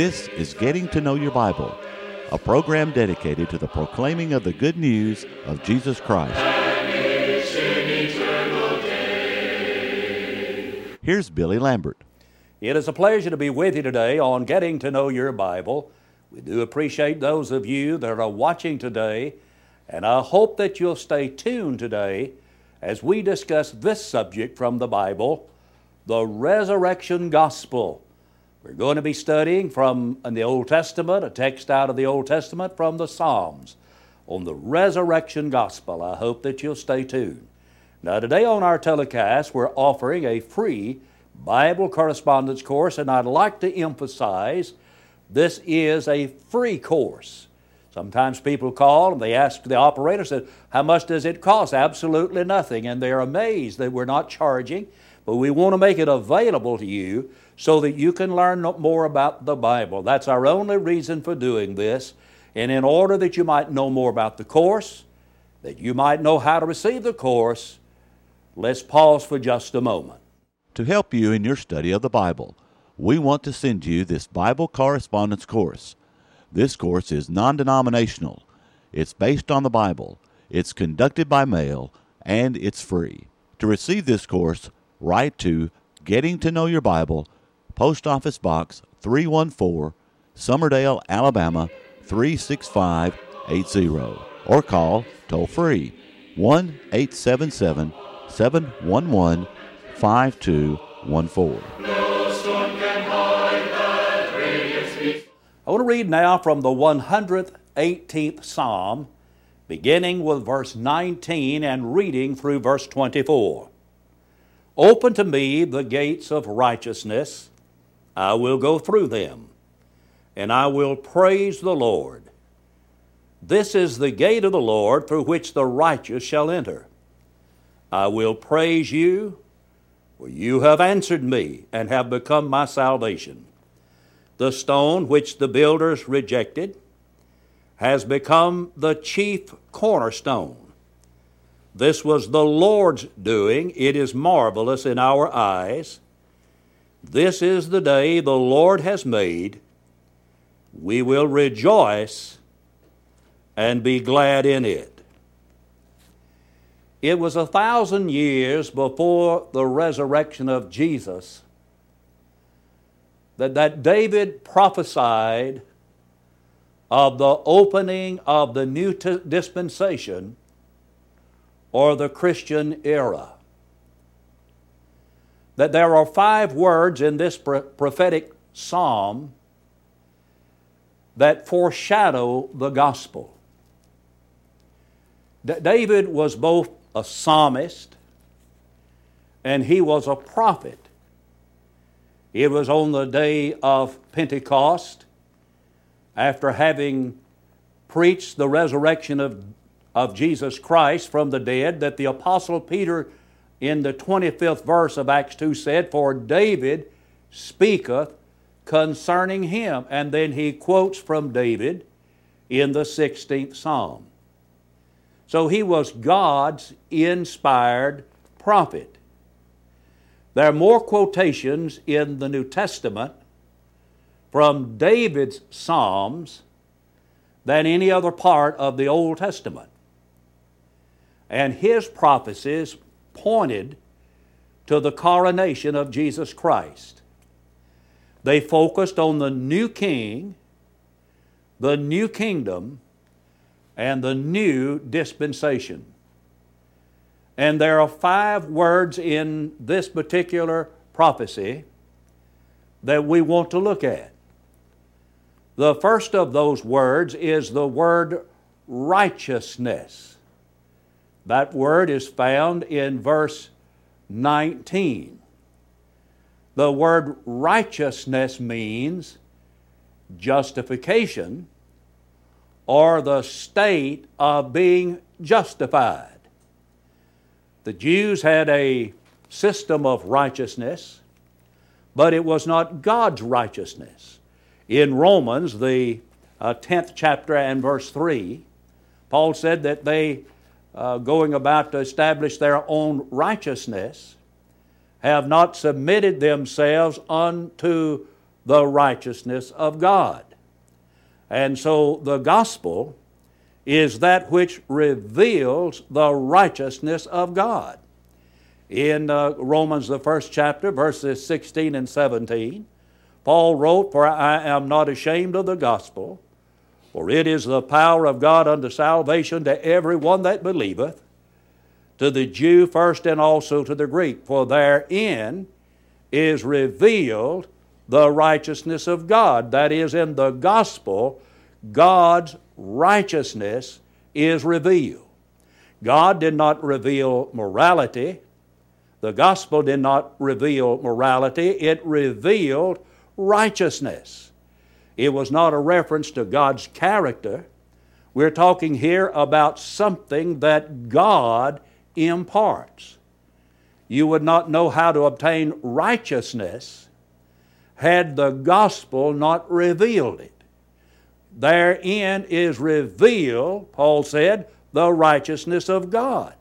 This is Getting to Know Your Bible, a program dedicated to the proclaiming of the good news of Jesus Christ. Here's Billy Lambert. It is a pleasure to be with you today on Getting to Know Your Bible. We do appreciate those of you that are watching today, and I hope that you'll stay tuned today as we discuss this subject from the Bible the resurrection gospel. We're going to be studying from the Old Testament, a text out of the Old Testament from the Psalms on the resurrection gospel. I hope that you'll stay tuned. Now, today on our telecast, we're offering a free Bible correspondence course, and I'd like to emphasize this is a free course. Sometimes people call and they ask the operator, said, How much does it cost? Absolutely nothing. And they're amazed that we're not charging, but we want to make it available to you so that you can learn more about the Bible. That's our only reason for doing this. And in order that you might know more about the course, that you might know how to receive the course, let's pause for just a moment. To help you in your study of the Bible, we want to send you this Bible correspondence course. This course is non denominational, it's based on the Bible, it's conducted by mail, and it's free. To receive this course, write to Getting to Know Your Bible, Post Office Box 314, Summerdale, Alabama 36580, or call toll free 1 877 711 5214. I want to read now from the 118th Psalm, beginning with verse 19 and reading through verse 24. Open to me the gates of righteousness, I will go through them, and I will praise the Lord. This is the gate of the Lord through which the righteous shall enter. I will praise you, for you have answered me and have become my salvation. The stone which the builders rejected has become the chief cornerstone. This was the Lord's doing. It is marvelous in our eyes. This is the day the Lord has made. We will rejoice and be glad in it. It was a thousand years before the resurrection of Jesus that, that David prophesied of the opening of the new t- dispensation or the Christian era. That there are five words in this prophetic psalm that foreshadow the gospel. David was both a psalmist and he was a prophet. It was on the day of Pentecost, after having preached the resurrection of, of Jesus Christ from the dead, that the Apostle Peter, in the 25th verse of Acts 2, said, For David speaketh concerning him. And then he quotes from David in the 16th Psalm. So he was God's inspired prophet. There are more quotations in the New Testament from David's Psalms than any other part of the Old Testament. And his prophecies pointed to the coronation of Jesus Christ. They focused on the new king, the new kingdom, and the new dispensation. And there are five words in this particular prophecy that we want to look at. The first of those words is the word righteousness. That word is found in verse 19. The word righteousness means justification or the state of being justified. The Jews had a system of righteousness, but it was not God's righteousness. In Romans, the uh, 10th chapter and verse 3, Paul said that they, uh, going about to establish their own righteousness, have not submitted themselves unto the righteousness of God. And so the gospel is that which reveals the righteousness of God. In uh, Romans, the first chapter, verses 16 and 17, Paul wrote, For I am not ashamed of the gospel, for it is the power of God unto salvation to every one that believeth, to the Jew first and also to the Greek. For therein is revealed the righteousness of God. That is, in the gospel, God's righteousness is revealed. God did not reveal morality. The gospel did not reveal morality, it revealed righteousness. It was not a reference to God's character. We're talking here about something that God imparts. You would not know how to obtain righteousness had the gospel not revealed it. Therein is revealed, Paul said, the righteousness of God.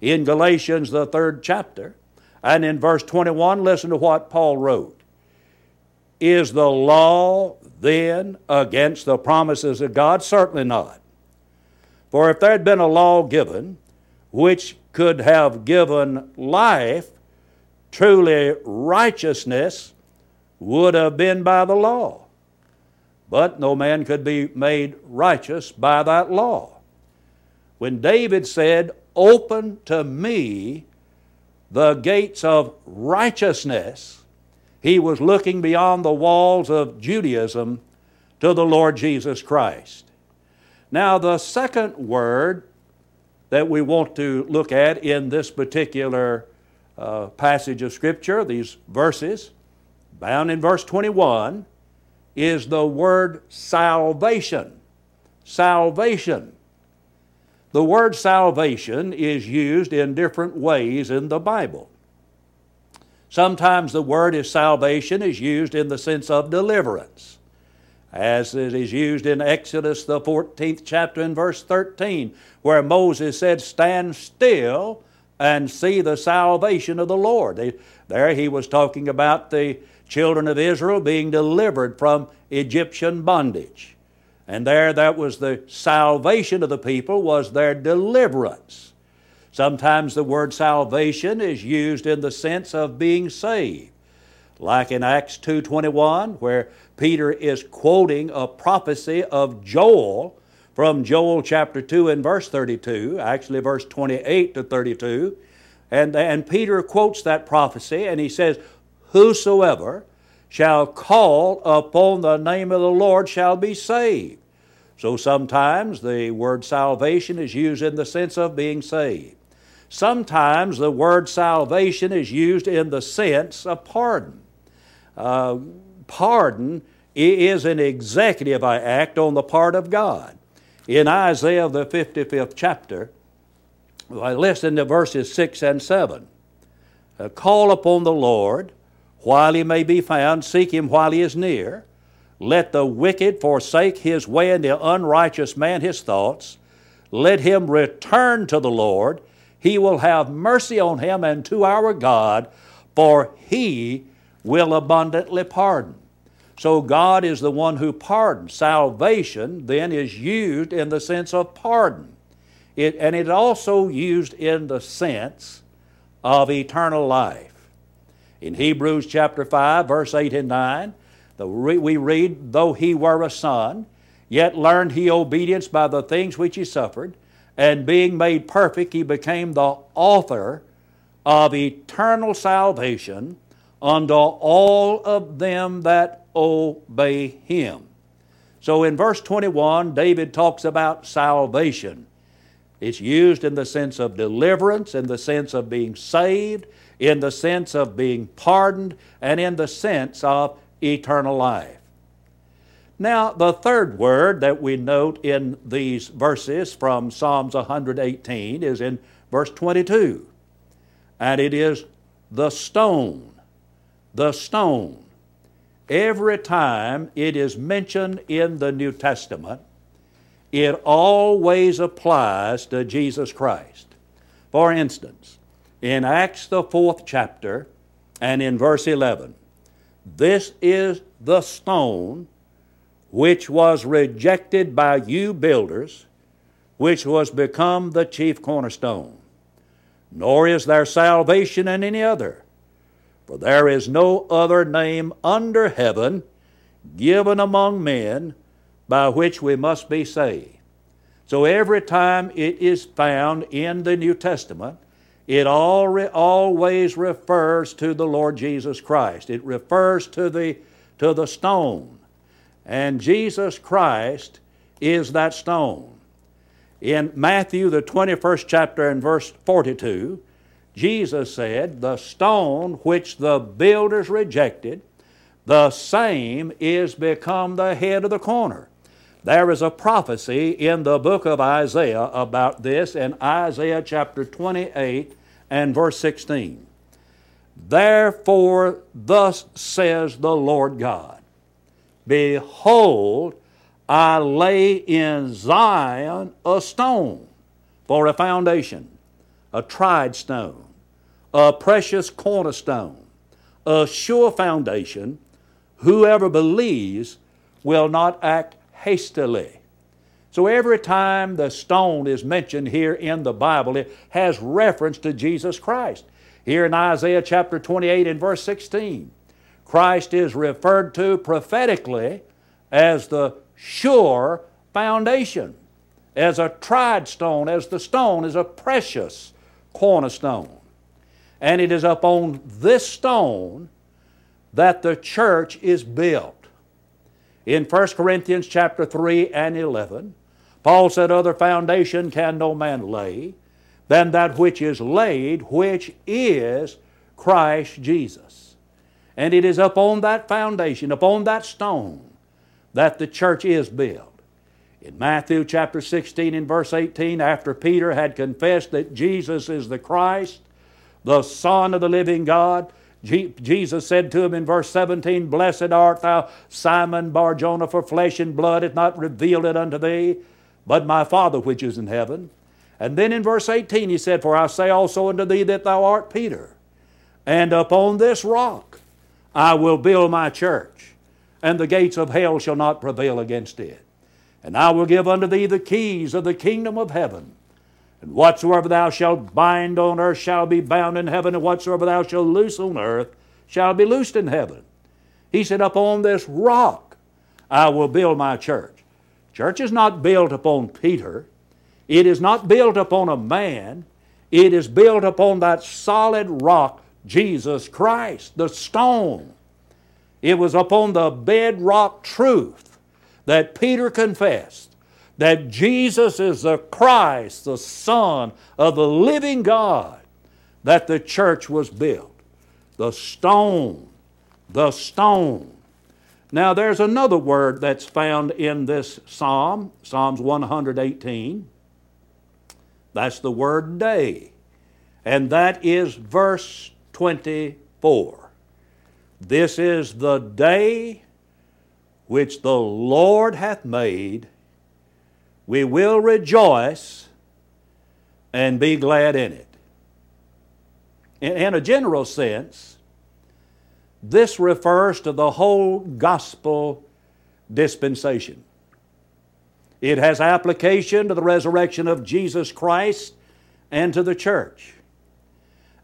In Galatians, the third chapter, and in verse 21, listen to what Paul wrote. Is the law then against the promises of God? Certainly not. For if there had been a law given which could have given life, truly righteousness would have been by the law. But no man could be made righteous by that law. When David said, Open to me the gates of righteousness, he was looking beyond the walls of Judaism to the Lord Jesus Christ. Now, the second word that we want to look at in this particular uh, passage of Scripture, these verses, bound in verse 21, is the word salvation. Salvation. The word salvation is used in different ways in the Bible. Sometimes the word is salvation is used in the sense of deliverance, as it is used in Exodus, the 14th chapter, and verse 13, where Moses said, Stand still and see the salvation of the Lord. There he was talking about the children of Israel being delivered from Egyptian bondage. And there, that was the salvation of the people, was their deliverance. Sometimes the word salvation is used in the sense of being saved. Like in Acts 2.21, where Peter is quoting a prophecy of Joel from Joel chapter 2 and verse 32, actually verse 28 to 32. And, and Peter quotes that prophecy and he says, Whosoever shall call upon the name of the Lord shall be saved. So sometimes the word salvation is used in the sense of being saved. Sometimes the word salvation is used in the sense of pardon. Uh, pardon is an executive act on the part of God. In Isaiah, the 55th chapter, I listen to verses 6 and 7. Uh, call upon the Lord while he may be found, seek him while he is near. Let the wicked forsake his way, and the unrighteous man his thoughts. Let him return to the Lord. He will have mercy on him and to our God, for he will abundantly pardon. So God is the one who pardons. Salvation then is used in the sense of pardon. It, and it's also used in the sense of eternal life. In Hebrews chapter 5, verse 8 and 9, we read, Though he were a son, yet learned he obedience by the things which he suffered, and being made perfect, he became the author of eternal salvation unto all of them that obey him. So in verse 21, David talks about salvation. It's used in the sense of deliverance, in the sense of being saved, in the sense of being pardoned, and in the sense of eternal life. Now, the third word that we note in these verses from Psalms 118 is in verse 22, and it is the stone. The stone. Every time it is mentioned in the New Testament, it always applies to Jesus Christ. For instance, in Acts, the fourth chapter, and in verse 11, this is the stone which was rejected by you builders, which was become the chief cornerstone. Nor is there salvation in any other, for there is no other name under heaven given among men by which we must be saved. So every time it is found in the New Testament, it always refers to the Lord Jesus Christ. It refers to the, to the stone. And Jesus Christ is that stone. In Matthew, the 21st chapter, and verse 42, Jesus said, The stone which the builders rejected, the same is become the head of the corner. There is a prophecy in the book of Isaiah about this in Isaiah chapter 28 and verse 16. Therefore, thus says the Lord God Behold, I lay in Zion a stone for a foundation, a tried stone, a precious cornerstone, a sure foundation. Whoever believes will not act hastily. So every time the stone is mentioned here in the Bible, it has reference to Jesus Christ. Here in Isaiah chapter 28 and verse 16, Christ is referred to prophetically as the sure foundation, as a tried stone, as the stone is a precious cornerstone. And it is upon this stone that the church is built. In 1 Corinthians chapter 3 and 11, Paul said, Other foundation can no man lay than that which is laid, which is Christ Jesus. And it is upon that foundation, upon that stone, that the church is built. In Matthew chapter 16 and verse 18, after Peter had confessed that Jesus is the Christ, the Son of the living God, Jesus said to him in verse 17, Blessed art thou, Simon Barjona, for flesh and blood hath not revealed it unto thee, but my Father which is in heaven. And then in verse 18 he said, For I say also unto thee that thou art Peter, and upon this rock I will build my church, and the gates of hell shall not prevail against it. And I will give unto thee the keys of the kingdom of heaven. And whatsoever thou shalt bind on earth shall be bound in heaven, and whatsoever thou shalt loose on earth shall be loosed in heaven. He said, Upon this rock I will build my church. Church is not built upon Peter. It is not built upon a man. It is built upon that solid rock, Jesus Christ, the stone. It was upon the bedrock truth that Peter confessed that Jesus is the Christ, the Son of the living God, that the church was built. The stone, the stone. Now, there's another word that's found in this psalm, Psalms 118. That's the word day. And that is verse 24. This is the day which the Lord hath made. We will rejoice and be glad in it. In, in a general sense, this refers to the whole gospel dispensation. It has application to the resurrection of Jesus Christ and to the church.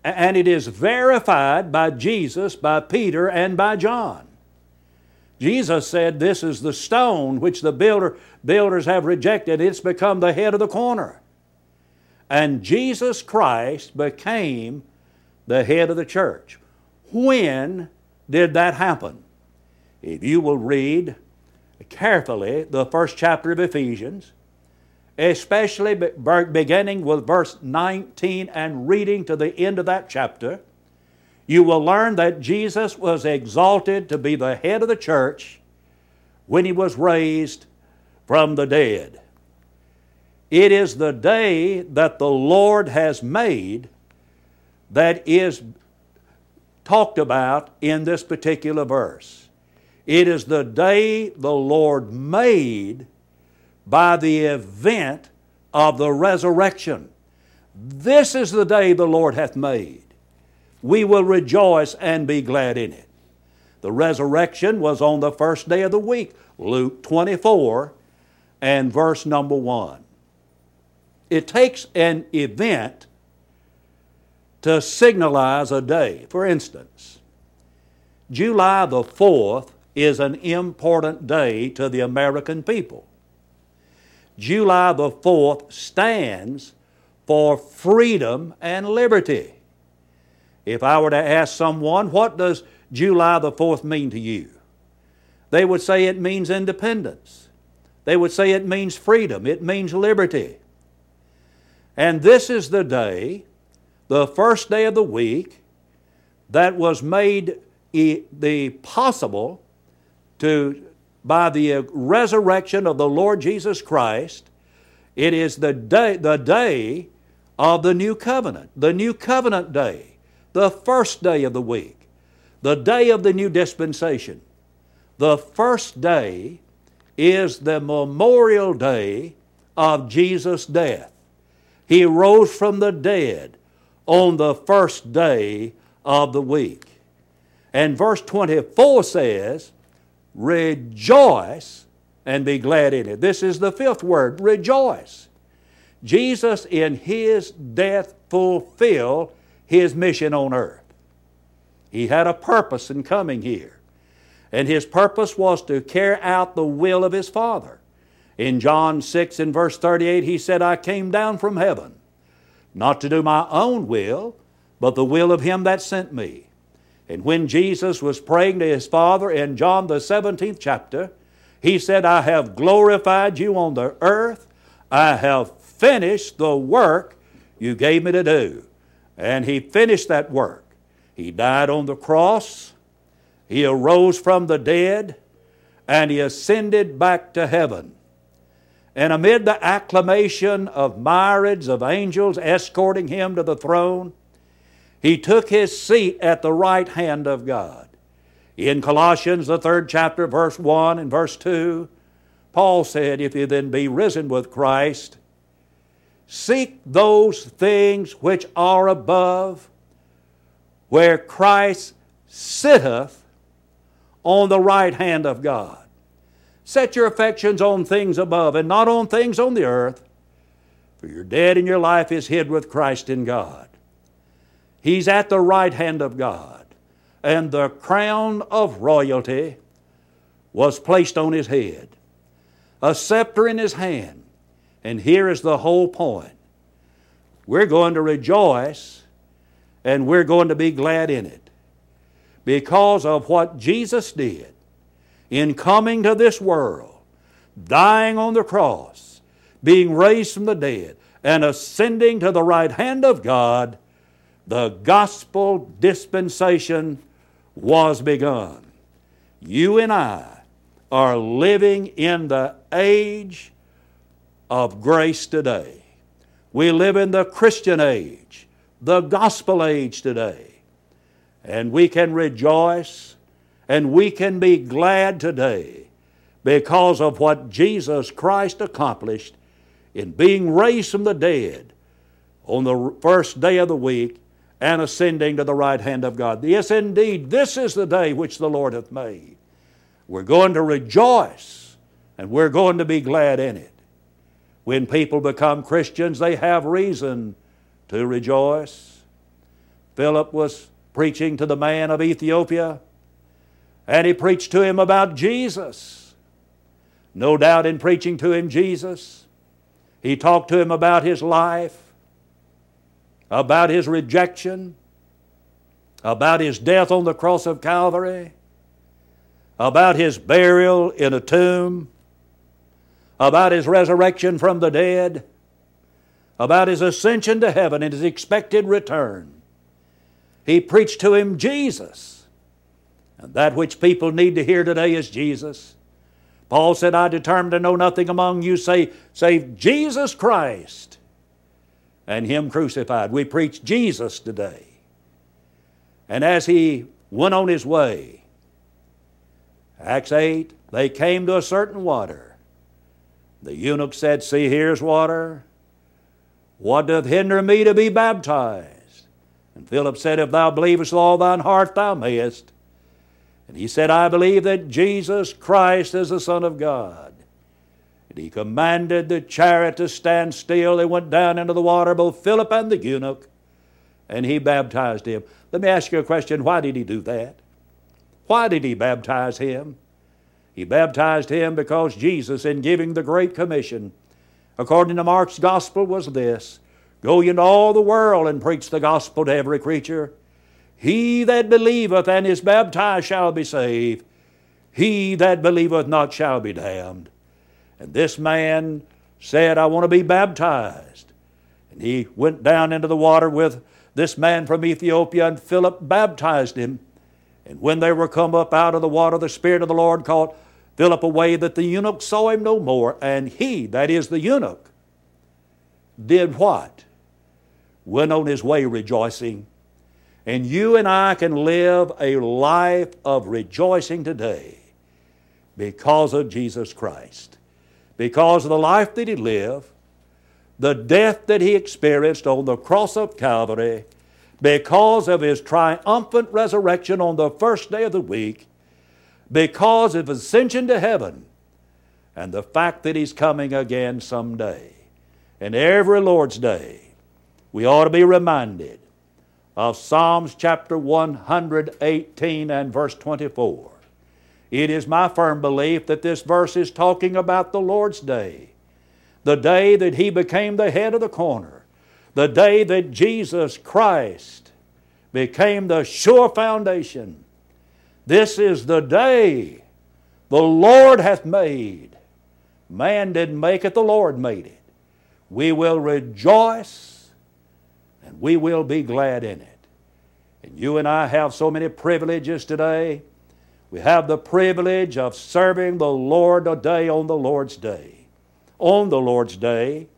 And it is verified by Jesus, by Peter, and by John. Jesus said, This is the stone which the builder, builders have rejected. It's become the head of the corner. And Jesus Christ became the head of the church. When did that happen? If you will read carefully the first chapter of Ephesians, especially beginning with verse 19 and reading to the end of that chapter, you will learn that Jesus was exalted to be the head of the church when he was raised from the dead. It is the day that the Lord has made that is talked about in this particular verse. It is the day the Lord made by the event of the resurrection. This is the day the Lord hath made. We will rejoice and be glad in it. The resurrection was on the first day of the week. Luke 24 and verse number 1. It takes an event to signalize a day. For instance, July the 4th is an important day to the American people. July the 4th stands for freedom and liberty. If I were to ask someone, what does July the 4th mean to you? They would say it means independence. They would say it means freedom. It means liberty. And this is the day, the first day of the week, that was made the possible to by the resurrection of the Lord Jesus Christ. It is the day, the day of the new covenant, the new covenant day, the first day of the week, the day of the new dispensation. The first day is the memorial day of Jesus' death. He rose from the dead on the first day of the week. And verse 24 says, Rejoice and be glad in it. This is the fifth word, rejoice. Jesus, in His death, fulfilled His mission on earth. He had a purpose in coming here. And His purpose was to carry out the will of His Father. In John 6 and verse 38, He said, I came down from heaven, not to do my own will, but the will of Him that sent me. And when Jesus was praying to His Father in John the 17th chapter, He said, I have glorified you on the earth. I have finished the work you gave me to do. And he finished that work. He died on the cross, he arose from the dead, and he ascended back to heaven. And amid the acclamation of myriads of angels escorting him to the throne, he took his seat at the right hand of God. In Colossians, the third chapter, verse 1 and verse 2, Paul said, If you then be risen with Christ, Seek those things which are above, where Christ sitteth on the right hand of God. Set your affections on things above and not on things on the earth, for your dead and your life is hid with Christ in God. He's at the right hand of God, and the crown of royalty was placed on his head, a scepter in his hand. And here is the whole point. We're going to rejoice and we're going to be glad in it because of what Jesus did in coming to this world, dying on the cross, being raised from the dead, and ascending to the right hand of God, the gospel dispensation was begun. You and I are living in the age of grace today. We live in the Christian age, the gospel age today. And we can rejoice and we can be glad today because of what Jesus Christ accomplished in being raised from the dead on the first day of the week and ascending to the right hand of God. Yes, indeed, this is the day which the Lord hath made. We're going to rejoice and we're going to be glad in it. When people become Christians, they have reason to rejoice. Philip was preaching to the man of Ethiopia, and he preached to him about Jesus. No doubt in preaching to him Jesus, he talked to him about his life, about his rejection, about his death on the cross of Calvary, about his burial in a tomb, about his resurrection from the dead, about his ascension to heaven and his expected return. He preached to him Jesus. And that which people need to hear today is Jesus. Paul said, I determined to know nothing among you save, save Jesus Christ and Him crucified. We preach Jesus today. And as he went on his way, Acts 8, they came to a certain water. The eunuch said, See, here's water. What doth hinder me to be baptized? And Philip said, If thou believest with all thine heart, thou mayest. And he said, I believe that Jesus Christ is the Son of God. And he commanded the chariot to stand still. They went down into the water, both Philip and the eunuch, and he baptized him. Let me ask you a question why did he do that? Why did he baptize him? He baptized him because Jesus, in giving the Great Commission, according to Mark's Gospel, was this Go ye into all the world and preach the gospel to every creature. He that believeth and is baptized shall be saved. He that believeth not shall be damned. And this man said, I want to be baptized. And he went down into the water with this man from Ethiopia, and Philip baptized him. And when they were come up out of the water, the Spirit of the Lord called Philip away that the eunuch saw him no more. And he, that is the eunuch, did what? Went on his way rejoicing. And you and I can live a life of rejoicing today because of Jesus Christ. Because of the life that he lived, the death that he experienced on the cross of Calvary, because of his triumphant resurrection on the first day of the week, because of his ascension to heaven, and the fact that he's coming again someday. And every Lord's Day, we ought to be reminded of Psalms chapter 118 and verse 24. It is my firm belief that this verse is talking about the Lord's day, the day that He became the head of the corner, the day that Jesus Christ became the sure foundation. This is the day the Lord hath made. Man didn't make it, the Lord made it. We will rejoice and we will be glad in it. And you and I have so many privileges today. We have the privilege of serving the Lord a day on the Lord's day. On the Lord's day,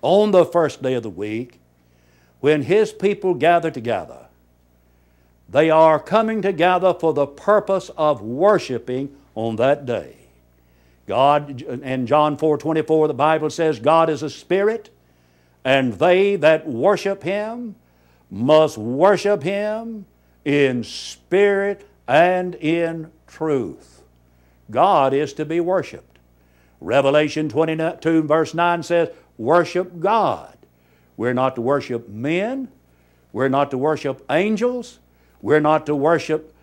on the first day of the week, when His people gather together, they are coming together for the purpose of worshiping on that day. God, in John 4 24, the Bible says, God is a spirit, and they that worship Him must worship Him in spirit and in truth. God is to be worshiped. Revelation 22, verse 9 says, Worship God. We're not to worship men, we're not to worship angels, we're not to worship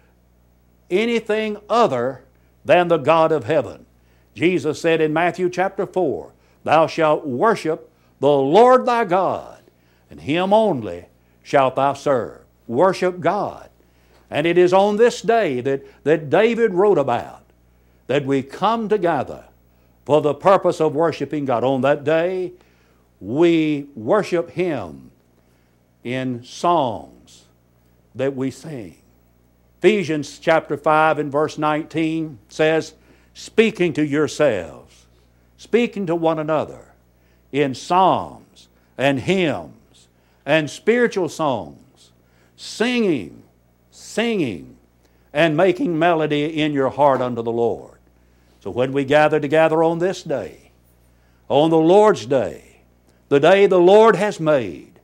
anything other than the God of heaven. Jesus said in Matthew chapter 4, Thou shalt worship the Lord thy God, and Him only shalt thou serve. Worship God. And it is on this day that, that David wrote about that we come together for the purpose of worshiping God. On that day, we worship Him in songs that we sing. Ephesians chapter 5 and verse 19 says, Speaking to yourselves, speaking to one another in psalms and hymns and spiritual songs, singing, singing, and making melody in your heart unto the Lord. So when we gather together on this day, on the Lord's day, the day the Lord has made,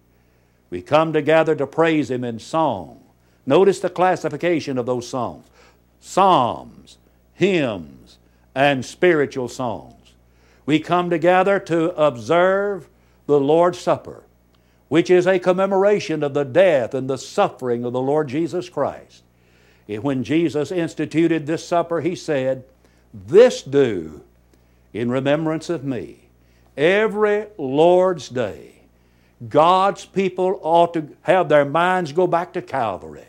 we come together to praise Him in song. Notice the classification of those songs psalms, hymns, and spiritual songs. We come together to observe the Lord's Supper which is a commemoration of the death and the suffering of the Lord Jesus Christ. When Jesus instituted this supper, He said, This do in remembrance of me. Every Lord's Day, God's people ought to have their minds go back to Calvary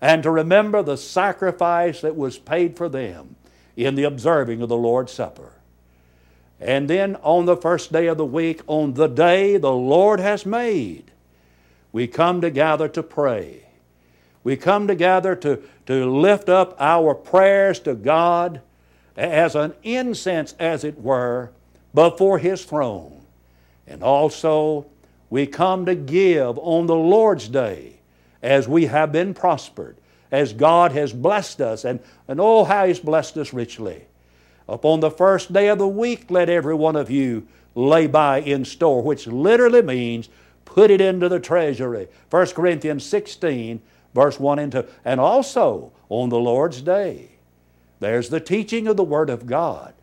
and to remember the sacrifice that was paid for them in the observing of the Lord's Supper. And then on the first day of the week, on the day the Lord has made, we come together to pray. We come together to, to lift up our prayers to God as an incense, as it were, before His throne. And also, we come to give on the Lord's day as we have been prospered, as God has blessed us, and, and oh, how He's blessed us richly. Upon the first day of the week, let every one of you lay by in store, which literally means put it into the treasury. 1 Corinthians 16, verse 1 and 2. And also on the Lord's day. There's the teaching of the Word of God.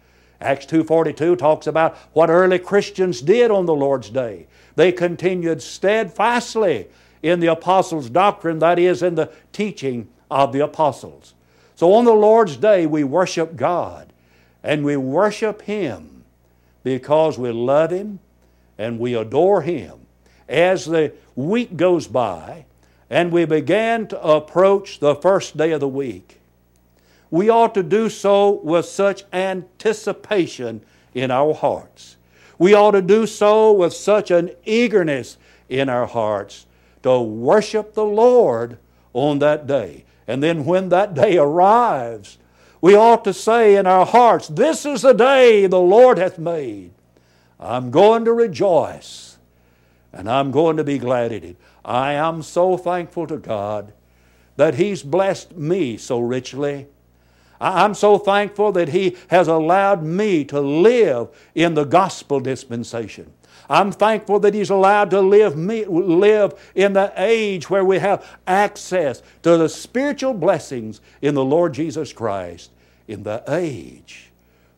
Acts 2.42 talks about what early Christians did on the Lord's day. They continued steadfastly in the apostles' doctrine, that is, in the teaching of the apostles. So on the Lord's day, we worship God, and we worship Him because we love Him and we adore Him. As the week goes by and we begin to approach the first day of the week, we ought to do so with such anticipation in our hearts. We ought to do so with such an eagerness in our hearts to worship the Lord on that day. And then when that day arrives, we ought to say in our hearts, This is the day the Lord hath made. I'm going to rejoice and I'm going to be glad in it. I am so thankful to God that He's blessed me so richly. I'm so thankful that He has allowed me to live in the gospel dispensation. I'm thankful that He's allowed to live, me, live in the age where we have access to the spiritual blessings in the Lord Jesus Christ, in the age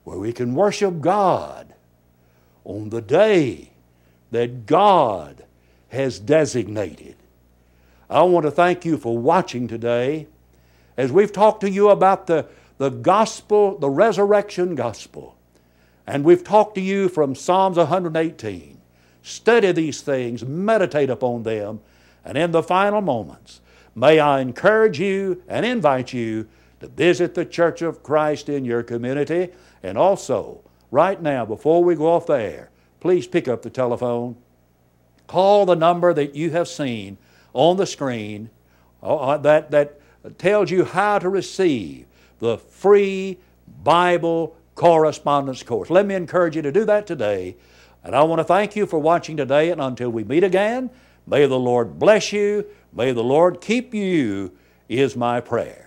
where we can worship God on the day that God has designated. I want to thank you for watching today as we've talked to you about the, the gospel, the resurrection gospel. And we've talked to you from Psalms 118. Study these things, meditate upon them, and in the final moments, may I encourage you and invite you to visit the Church of Christ in your community and also right now, before we go off the air, please pick up the telephone. Call the number that you have seen on the screen uh, uh, that, that tells you how to receive the free Bible correspondence course. Let me encourage you to do that today. And I want to thank you for watching today. And until we meet again, may the Lord bless you. May the Lord keep you, is my prayer.